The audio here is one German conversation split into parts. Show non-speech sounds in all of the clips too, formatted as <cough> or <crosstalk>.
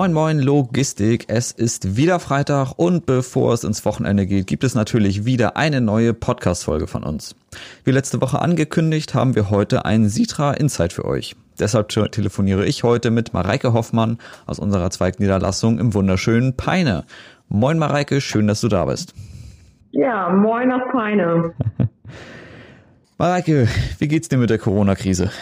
Moin Moin Logistik, es ist wieder Freitag und bevor es ins Wochenende geht, gibt es natürlich wieder eine neue Podcast-Folge von uns. Wie letzte Woche angekündigt, haben wir heute ein Sitra Insight für euch. Deshalb telefoniere ich heute mit Mareike Hoffmann aus unserer Zweigniederlassung im wunderschönen Peine. Moin Mareike, schön, dass du da bist. Ja, moin aus Peine. <laughs> Mareike, wie geht's dir mit der Corona-Krise?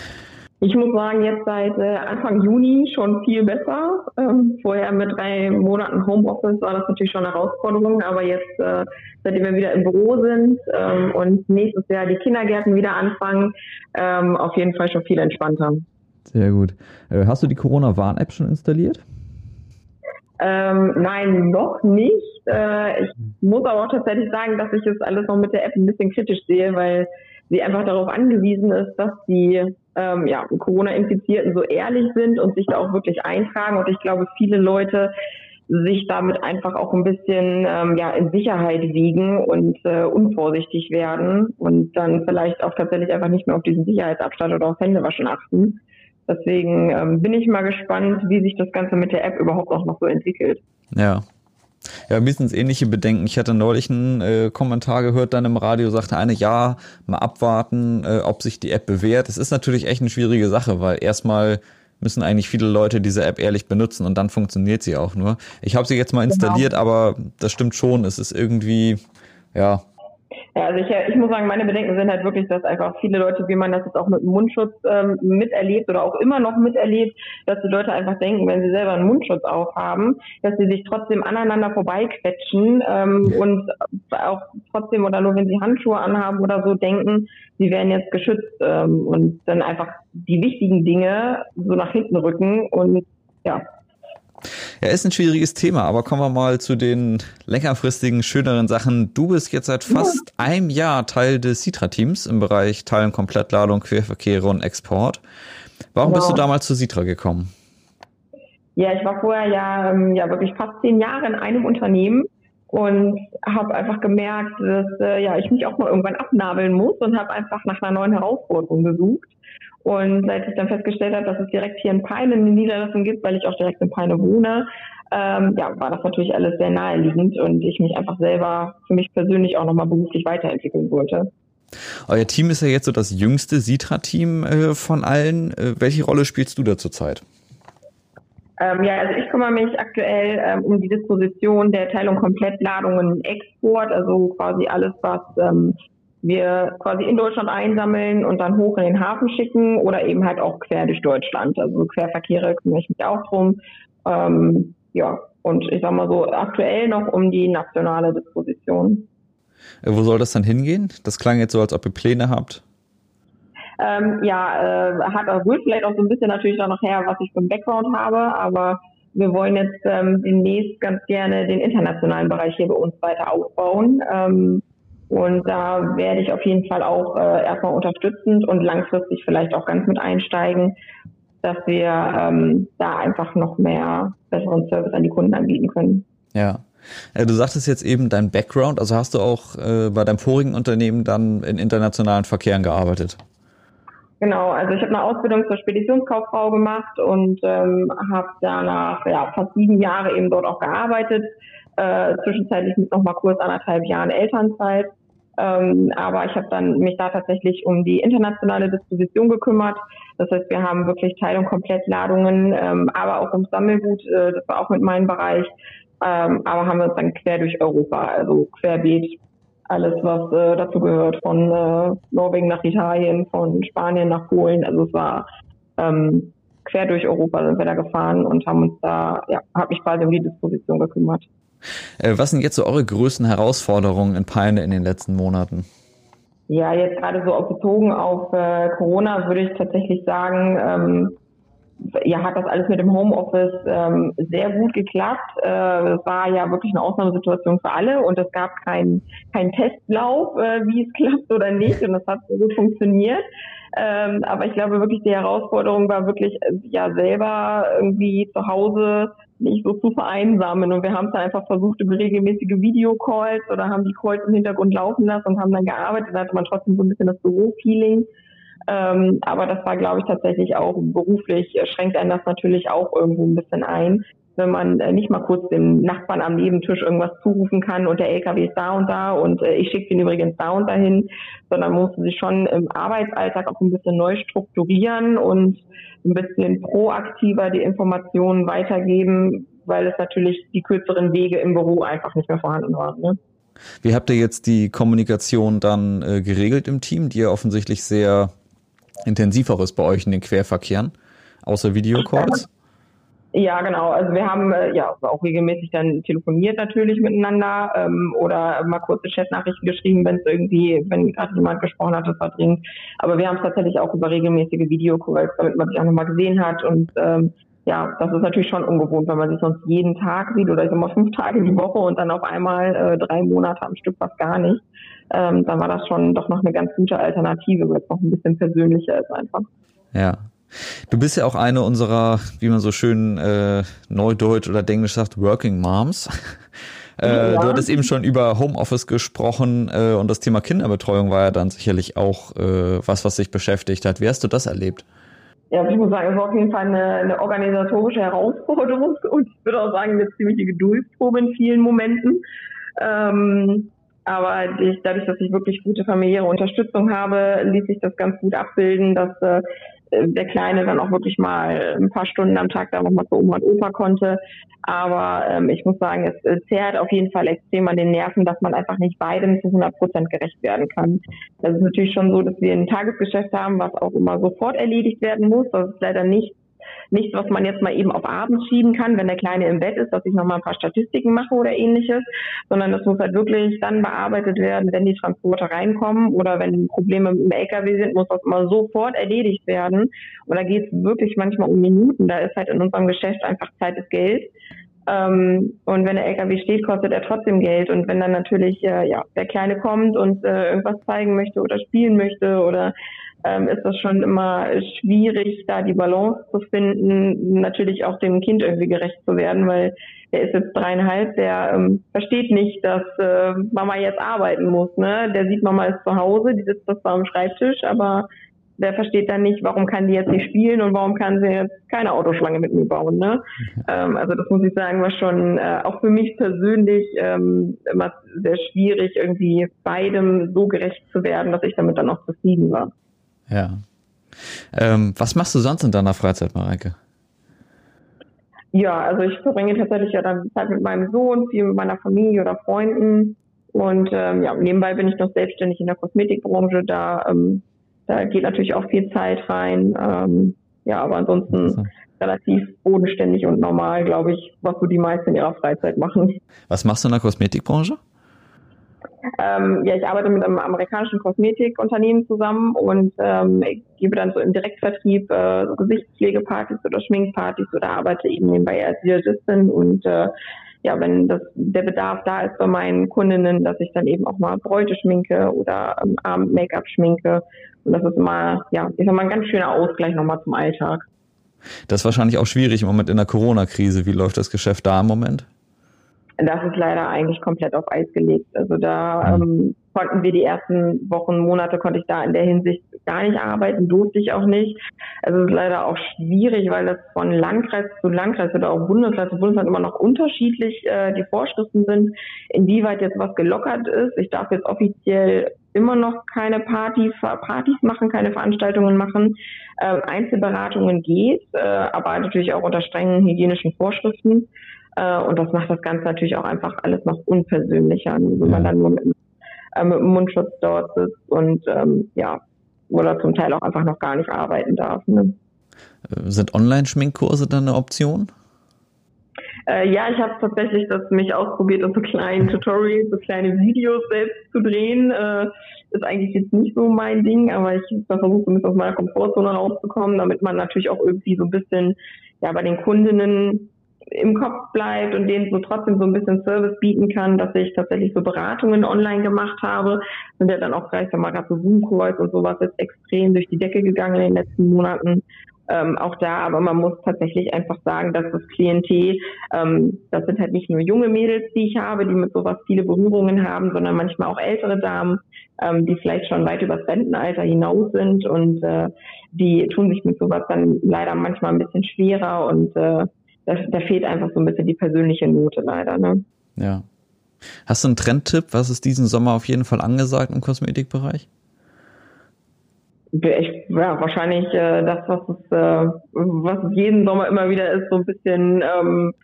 Ich muss sagen, jetzt seit äh, Anfang Juni schon viel besser. Ähm, vorher mit drei Monaten Homeoffice war das natürlich schon eine Herausforderung, aber jetzt, äh, seitdem wir wieder im Büro sind ähm, und nächstes Jahr die Kindergärten wieder anfangen, ähm, auf jeden Fall schon viel entspannter. Sehr gut. Äh, hast du die Corona-Warn-App schon installiert? Nein, noch nicht. Ich muss aber auch tatsächlich sagen, dass ich es alles noch mit der App ein bisschen kritisch sehe, weil sie einfach darauf angewiesen ist, dass die ähm, ja, Corona-Infizierten so ehrlich sind und sich da auch wirklich eintragen. Und ich glaube, viele Leute sich damit einfach auch ein bisschen ähm, ja, in Sicherheit wiegen und äh, unvorsichtig werden und dann vielleicht auch tatsächlich einfach nicht mehr auf diesen Sicherheitsabstand oder auf Händewaschen achten. Deswegen ähm, bin ich mal gespannt, wie sich das Ganze mit der App überhaupt auch noch so entwickelt. Ja, ja, mindestens ähnliche Bedenken. Ich hatte neulich einen äh, Kommentar gehört, dann im Radio sagte eine, ja, mal abwarten, äh, ob sich die App bewährt. Es ist natürlich echt eine schwierige Sache, weil erstmal müssen eigentlich viele Leute diese App ehrlich benutzen und dann funktioniert sie auch nur. Ich habe sie jetzt mal genau. installiert, genau. aber das stimmt schon. Es ist irgendwie, ja, ja, also ich, ich muss sagen, meine Bedenken sind halt wirklich, dass einfach viele Leute, wie man das jetzt auch mit dem Mundschutz ähm, miterlebt oder auch immer noch miterlebt, dass die Leute einfach denken, wenn sie selber einen Mundschutz aufhaben, dass sie sich trotzdem aneinander vorbeiquetschen ähm, und auch trotzdem oder nur wenn sie Handschuhe anhaben oder so denken, sie werden jetzt geschützt ähm, und dann einfach die wichtigen Dinge so nach hinten rücken und ja, ja, ist ein schwieriges Thema, aber kommen wir mal zu den längerfristigen, schöneren Sachen. Du bist jetzt seit fast ja. einem Jahr Teil des Sitra-Teams im Bereich Teil- und Komplettladung, Querverkehre und Export. Warum genau. bist du damals zu Sitra gekommen? Ja, ich war vorher ja, ähm, ja wirklich fast zehn Jahre in einem Unternehmen und habe einfach gemerkt, dass äh, ja ich mich auch mal irgendwann abnabeln muss und habe einfach nach einer neuen Herausforderung gesucht und als ich dann festgestellt habe, dass es direkt hier in Peine eine Niederlassung gibt, weil ich auch direkt in Peine wohne, ähm, ja, war das natürlich alles sehr naheliegend und ich mich einfach selber für mich persönlich auch nochmal beruflich weiterentwickeln wollte. Euer Team ist ja jetzt so das jüngste Sitra-Team äh, von allen. Äh, welche Rolle spielst du da zurzeit? Ähm, ja, also ich kümmere mich aktuell ähm, um die Disposition der Teilung Komplettladungen Export, also quasi alles, was ähm, wir quasi in Deutschland einsammeln und dann hoch in den Hafen schicken oder eben halt auch quer durch Deutschland. Also Querverkehre kümmere ich mich auch drum. Ähm, ja, und ich sag mal so aktuell noch um die nationale Disposition. Äh, wo soll das dann hingehen? Das klang jetzt so, als ob ihr Pläne habt. Ähm, ja, äh, hat rührt vielleicht auch so ein bisschen natürlich auch noch her, was ich für einen Background habe, aber wir wollen jetzt ähm, demnächst ganz gerne den internationalen Bereich hier bei uns weiter aufbauen. Ähm, und da werde ich auf jeden Fall auch äh, erstmal unterstützend und langfristig vielleicht auch ganz mit einsteigen, dass wir ähm, da einfach noch mehr besseren Service an die Kunden anbieten können. Ja. Äh, du sagtest jetzt eben dein Background, also hast du auch äh, bei deinem vorigen Unternehmen dann in internationalen Verkehren gearbeitet? Genau, also ich habe eine Ausbildung zur Speditionskauffrau gemacht und ähm, habe danach ja, fast sieben Jahre eben dort auch gearbeitet äh, zwischenzeitlich mit noch mal kurz anderthalb Jahren Elternzeit. Ähm, aber ich habe dann mich da tatsächlich um die internationale Disposition gekümmert. Das heißt, wir haben wirklich Teil- und Komplettladungen, ähm, aber auch ums Sammelgut, äh, das war auch mit meinem Bereich. Ähm, aber haben wir uns dann quer durch Europa, also querbeet, alles was äh, dazu gehört, von äh, Norwegen nach Italien, von Spanien nach Polen. Also es war ähm, quer durch Europa sind wir da gefahren und haben uns da, ja, habe mich quasi um die Disposition gekümmert. Äh, was sind jetzt so eure größten Herausforderungen in Peine in den letzten Monaten? Ja, jetzt gerade so bezogen auf äh, Corona würde ich tatsächlich sagen, ähm, ja, hat das alles mit dem Homeoffice ähm, sehr gut geklappt. Äh, es war ja wirklich eine Ausnahmesituation für alle und es gab keinen kein Testlauf, äh, wie es <laughs> klappt oder nicht und das hat so gut funktioniert. Ähm, aber ich glaube wirklich, die Herausforderung war wirklich, äh, ja, selber irgendwie zu Hause nicht so zu vereinsamen. Und wir haben es dann einfach versucht über regelmäßige Videocalls oder haben die Calls im Hintergrund laufen lassen und haben dann gearbeitet. Da hatte man trotzdem so ein bisschen das Büro-Feeling. Ähm, aber das war, glaube ich, tatsächlich auch beruflich, äh, schränkt einen das natürlich auch irgendwo ein bisschen ein, wenn man äh, nicht mal kurz dem Nachbarn am Nebentisch irgendwas zurufen kann und der LKW ist da und da und äh, ich schicke ihn übrigens da und dahin, sondern muss sich schon im Arbeitsalltag auch ein bisschen neu strukturieren und ein bisschen proaktiver die Informationen weitergeben, weil es natürlich die kürzeren Wege im Büro einfach nicht mehr vorhanden waren. Ne? Wie habt ihr jetzt die Kommunikation dann äh, geregelt im Team, die ja offensichtlich sehr intensiver ist bei euch in den Querverkehren, außer Videocalls? Ja, genau. Also wir haben äh, ja auch regelmäßig dann telefoniert natürlich miteinander ähm, oder mal kurze Chatnachrichten geschrieben, wenn es irgendwie, wenn gerade jemand gesprochen hat, das war dringend. Aber wir haben es tatsächlich auch über regelmäßige Videocalls, damit man sich auch nochmal gesehen hat und ähm, ja, das ist natürlich schon ungewohnt, wenn man sich sonst jeden Tag sieht oder ich sag mal fünf Tage die Woche und dann auf einmal äh, drei Monate am Stück fast gar nicht. Ähm, dann war das schon doch noch eine ganz gute Alternative, weil es noch ein bisschen persönlicher ist einfach. Ja. Du bist ja auch eine unserer, wie man so schön äh, Neudeutsch oder Englisch sagt, Working Moms. <laughs> Äh, ja. Du hattest eben schon über Homeoffice gesprochen äh, und das Thema Kinderbetreuung war ja dann sicherlich auch äh, was, was dich beschäftigt hat. Wie hast du das erlebt? Ja, ich muss sagen, es war auf jeden Fall eine, eine organisatorische Herausforderung <laughs> und ich würde auch sagen, eine ziemliche Geduldsprobe in vielen Momenten. Ähm, aber ich, dadurch, dass ich wirklich gute familiäre Unterstützung habe, ließ sich das ganz gut abbilden, dass äh, der Kleine dann auch wirklich mal ein paar Stunden am Tag da nochmal zu Oma und Opa konnte. Aber ähm, ich muss sagen, es zehrt auf jeden Fall extrem an den Nerven, dass man einfach nicht beidem zu 100 Prozent gerecht werden kann. Das ist natürlich schon so, dass wir ein Tagesgeschäft haben, was auch immer sofort erledigt werden muss. Das ist leider nicht nichts, was man jetzt mal eben auf abends schieben kann, wenn der Kleine im Bett ist, dass ich nochmal ein paar Statistiken mache oder ähnliches, sondern das muss halt wirklich dann bearbeitet werden, wenn die Transporte reinkommen oder wenn Probleme im LKW sind, muss das immer sofort erledigt werden. Und da geht es wirklich manchmal um Minuten. Da ist halt in unserem Geschäft einfach Zeit ist Geld. Ähm, und wenn der LKW steht, kostet er trotzdem Geld. Und wenn dann natürlich äh, ja, der Kleine kommt und äh, irgendwas zeigen möchte oder spielen möchte oder ähm, ist das schon immer schwierig, da die Balance zu finden, natürlich auch dem Kind irgendwie gerecht zu werden, weil der ist jetzt dreieinhalb, der ähm, versteht nicht, dass äh, Mama jetzt arbeiten muss. Ne? Der sieht, Mama ist zu Hause, die sitzt zwar am Schreibtisch, aber der versteht dann nicht, warum kann die jetzt nicht spielen und warum kann sie jetzt keine Autoschlange mit mir bauen. Ne? Mhm. Ähm, also das muss ich sagen, war schon äh, auch für mich persönlich ähm, immer sehr schwierig, irgendwie beidem so gerecht zu werden, dass ich damit dann auch zufrieden war. Ja. Ähm, was machst du sonst in deiner Freizeit, Mareike? Ja, also ich verbringe tatsächlich ja dann Zeit mit meinem Sohn, viel mit meiner Familie oder Freunden. Und ähm, ja, nebenbei bin ich noch selbstständig in der Kosmetikbranche. Da, ähm, da geht natürlich auch viel Zeit rein. Ähm, ja, aber ansonsten also. relativ bodenständig und normal, glaube ich, was so die meisten in ihrer Freizeit machen. Was machst du in der Kosmetikbranche? Ähm, ja, ich arbeite mit einem amerikanischen Kosmetikunternehmen zusammen und ähm, gebe dann so im Direktvertrieb äh, so Gesichtspflegepartys oder Schminkpartys oder arbeite eben nebenbei als Visagistin und äh, ja, wenn das, der Bedarf da ist bei meinen Kundinnen, dass ich dann eben auch mal Bräute schminke oder ähm, Abend-Make-up schminke. Und das ist immer, ja, ich sag mal, ein ganz schöner Ausgleich nochmal zum Alltag. Das ist wahrscheinlich auch schwierig im Moment in der Corona-Krise. Wie läuft das Geschäft da im Moment? Das ist leider eigentlich komplett auf Eis gelegt. Also da ähm, konnten wir die ersten Wochen, Monate konnte ich da in der Hinsicht gar nicht arbeiten, durfte ich auch nicht. Also es ist leider auch schwierig, weil das von Landkreis zu Landkreis oder auch Bundesland zu Bundesland immer noch unterschiedlich äh, die Vorschriften sind, inwieweit jetzt was gelockert ist. Ich darf jetzt offiziell immer noch keine Partys, Partys machen, keine Veranstaltungen machen. Äh, Einzelberatungen geht, äh, aber natürlich auch unter strengen hygienischen Vorschriften. Äh, und das macht das Ganze natürlich auch einfach alles noch unpersönlicher, wenn ja. man dann nur mit, äh, mit dem Mundschutz dort sitzt und ähm, ja, oder zum Teil auch einfach noch gar nicht arbeiten darf. Ne? Äh, sind Online-Schminkkurse dann eine Option? Äh, ja, ich habe tatsächlich das mich ausprobiert so kleine <laughs> Tutorials, so kleine Videos selbst zu drehen. Äh, ist eigentlich jetzt nicht so mein Ding, aber ich versuche ein bisschen aus meiner Komfortzone rauszukommen, damit man natürlich auch irgendwie so ein bisschen ja bei den Kundinnen im Kopf bleibt und denen so trotzdem so ein bisschen Service bieten kann, dass ich tatsächlich so Beratungen online gemacht habe. Sind ja dann auch gleich mal gerade so Zoom-Calls und sowas ist extrem durch die Decke gegangen in den letzten Monaten. Ähm, auch da, aber man muss tatsächlich einfach sagen, dass das Klientel, ähm, das sind halt nicht nur junge Mädels, die ich habe, die mit sowas viele Berührungen haben, sondern manchmal auch ältere Damen, ähm, die vielleicht schon weit übers Rentenalter hinaus sind und äh, die tun sich mit sowas dann leider manchmal ein bisschen schwerer und äh, da, da fehlt einfach so ein bisschen die persönliche Note leider. Ne? Ja. Hast du einen Trendtipp? Was ist diesen Sommer auf jeden Fall angesagt im Kosmetikbereich? Ich, ja, wahrscheinlich äh, das, was es, äh, was es jeden Sommer immer wieder ist, so ein bisschen ähm,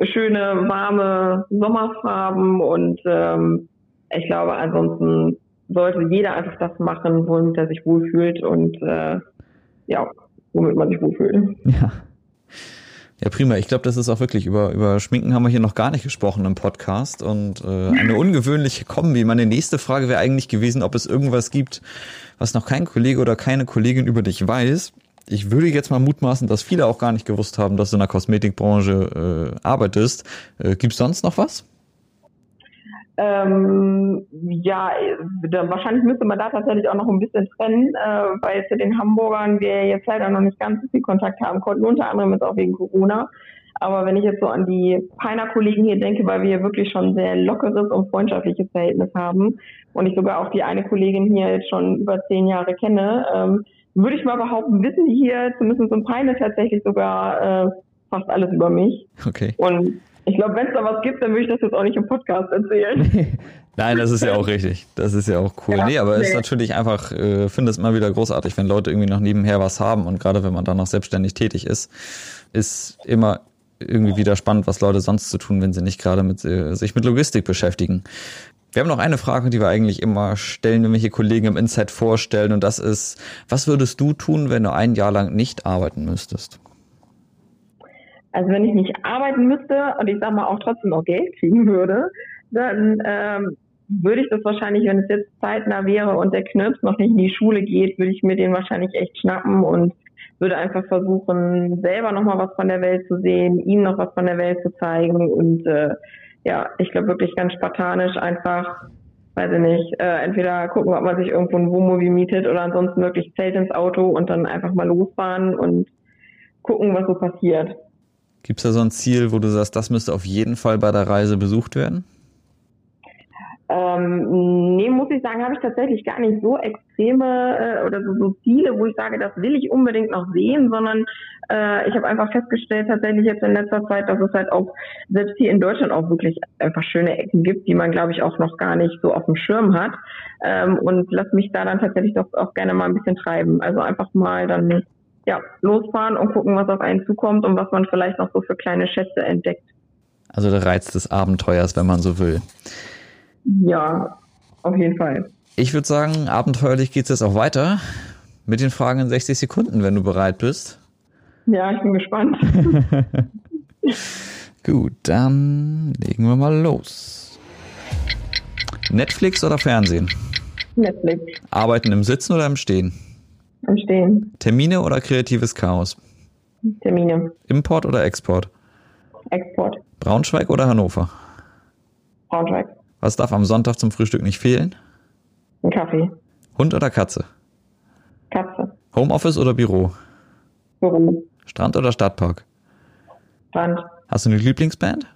schöne, warme Sommerfarben und ähm, ich glaube, ansonsten sollte jeder einfach das machen, womit er sich wohlfühlt und äh, ja, womit man sich wohlfühlt. Ja. Ja, prima. Ich glaube, das ist auch wirklich über, über Schminken haben wir hier noch gar nicht gesprochen im Podcast und äh, eine ungewöhnliche Kombi. Meine nächste Frage wäre eigentlich gewesen, ob es irgendwas gibt, was noch kein Kollege oder keine Kollegin über dich weiß. Ich würde jetzt mal mutmaßen, dass viele auch gar nicht gewusst haben, dass du in der Kosmetikbranche äh, arbeitest. Äh, Gibt es sonst noch was? Ähm, ja, da, wahrscheinlich müsste man da tatsächlich auch noch ein bisschen trennen, äh, weil zu den Hamburgern wir jetzt leider noch nicht ganz so viel Kontakt haben konnten, unter anderem jetzt auch wegen Corona. Aber wenn ich jetzt so an die Peiner Kollegen hier denke, weil wir wirklich schon sehr lockeres und freundschaftliches Verhältnis haben und ich sogar auch die eine Kollegin hier jetzt schon über zehn Jahre kenne, ähm, würde ich mal behaupten, wissen die hier zumindest in Peine tatsächlich sogar äh, fast alles über mich. Okay. Und ich glaube, wenn es da was gibt, dann würde ich das jetzt auch nicht im Podcast erzählen. <laughs> Nein, das ist ja auch richtig. Das ist ja auch cool. Ja, nee, aber es nee. ist natürlich einfach, äh, finde es immer wieder großartig, wenn Leute irgendwie noch nebenher was haben und gerade wenn man dann noch selbstständig tätig ist, ist immer irgendwie wieder spannend, was Leute sonst zu tun, wenn sie nicht gerade mit äh, sich mit Logistik beschäftigen. Wir haben noch eine Frage, die wir eigentlich immer stellen, wenn wir hier Kollegen im Insight vorstellen und das ist, was würdest du tun, wenn du ein Jahr lang nicht arbeiten müsstest? Also wenn ich nicht arbeiten müsste und ich sag mal auch trotzdem noch Geld kriegen würde, dann ähm, würde ich das wahrscheinlich, wenn es jetzt zeitnah wäre und der Knirps noch nicht in die Schule geht, würde ich mir den wahrscheinlich echt schnappen und würde einfach versuchen, selber nochmal was von der Welt zu sehen, ihm noch was von der Welt zu zeigen und äh, ja, ich glaube wirklich ganz spartanisch einfach, weiß ich nicht, äh, entweder gucken, ob man sich irgendwo ein Wohnmobil mietet oder ansonsten wirklich Zelt ins Auto und dann einfach mal losfahren und gucken, was so passiert. Gibt es da so ein Ziel, wo du sagst, das müsste auf jeden Fall bei der Reise besucht werden? Ähm, nee, muss ich sagen, habe ich tatsächlich gar nicht so extreme äh, oder so, so, Ziele, wo ich sage, das will ich unbedingt noch sehen, sondern äh, ich habe einfach festgestellt, tatsächlich jetzt in letzter Zeit, dass es halt auch selbst hier in Deutschland auch wirklich einfach schöne Ecken gibt, die man, glaube ich, auch noch gar nicht so auf dem Schirm hat. Ähm, und lass mich da dann tatsächlich doch auch gerne mal ein bisschen treiben. Also einfach mal dann ja, losfahren und gucken, was auf einen zukommt und was man vielleicht noch so für kleine Schätze entdeckt. Also der Reiz des Abenteuers, wenn man so will. Ja, auf jeden Fall. Ich würde sagen, abenteuerlich geht es jetzt auch weiter mit den Fragen in 60 Sekunden, wenn du bereit bist. Ja, ich bin gespannt. <laughs> Gut, dann legen wir mal los. Netflix oder Fernsehen? Netflix. Arbeiten im Sitzen oder im Stehen? Im Stehen. Termine oder kreatives Chaos? Termine. Import oder Export? Export. Braunschweig oder Hannover? Braunschweig. Was darf am Sonntag zum Frühstück nicht fehlen? Ein Kaffee. Hund oder Katze? Katze. Homeoffice oder Büro? Büro. Strand oder Stadtpark? Strand. Hast du eine Lieblingsband?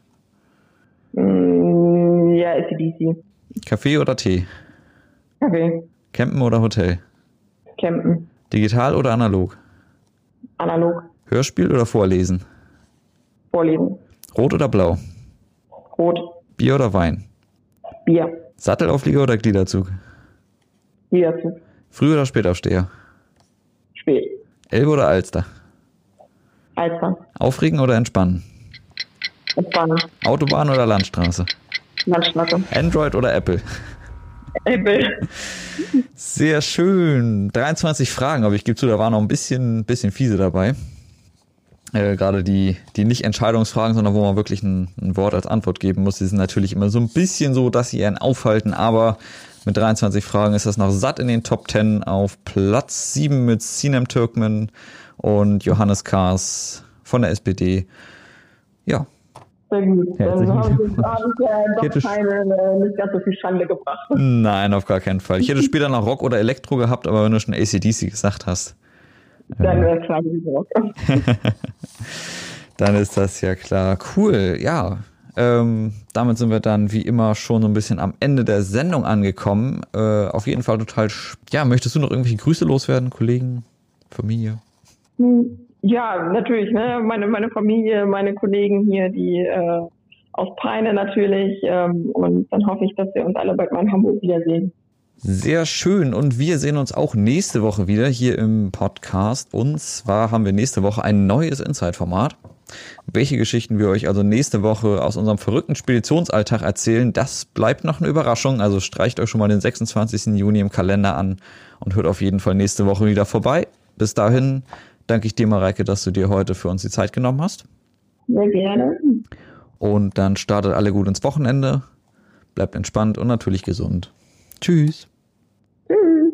Mm, ja, ACDC. Kaffee oder Tee? Kaffee. Campen oder Hotel? Campen. Digital oder analog? Analog. Hörspiel oder Vorlesen? Vorlesen. Rot oder blau? Rot. Bier oder Wein? Bier. Sattelauflieger oder Gliederzug? Gliederzug. Früh oder Spätaufsteher? Spät. Elbe oder Alster? Alster. Aufregen oder entspannen? Entspannen. Autobahn oder Landstraße? Landstraße. Android oder Apple? Sehr schön. 23 Fragen, aber ich gebe zu, da waren noch ein bisschen, bisschen fiese dabei. Äh, Gerade die, die nicht Entscheidungsfragen, sondern wo man wirklich ein, ein, Wort als Antwort geben muss, die sind natürlich immer so ein bisschen so, dass sie einen aufhalten, aber mit 23 Fragen ist das noch satt in den Top 10 auf Platz 7 mit Sinem Türkmen und Johannes Kahrs von der SPD. Ja, sehr gut. Dann haben ja doch keine, äh, nicht ganz so viel Schande gebracht. Nein, auf gar keinen Fall. Ich hätte später noch Rock oder Elektro gehabt, aber wenn du schon ACDC gesagt hast. Dann wäre klar gewesen Rock. <laughs> Dann ist das ja klar. Cool, ja. Ähm, damit sind wir dann wie immer schon so ein bisschen am Ende der Sendung angekommen. Äh, auf jeden Fall total. Ja, möchtest du noch irgendwelche Grüße loswerden, Kollegen, Familie? Hm, ja, natürlich. Ne? Meine, meine Familie, meine Kollegen hier, die äh, aus Peine natürlich. Ähm, und dann hoffe ich, dass wir uns alle bald mal in Hamburg wiedersehen. Sehr schön. Und wir sehen uns auch nächste Woche wieder hier im Podcast. Und zwar haben wir nächste Woche ein neues Inside-Format. Welche Geschichten wir euch also nächste Woche aus unserem verrückten Speditionsalltag erzählen, das bleibt noch eine Überraschung. Also streicht euch schon mal den 26. Juni im Kalender an und hört auf jeden Fall nächste Woche wieder vorbei. Bis dahin danke ich dir, Mareike, dass du dir heute für uns die Zeit genommen hast. Sehr gerne. Und dann startet alle gut ins Wochenende. Bleibt entspannt und natürlich gesund. Tschüss. Tschüss.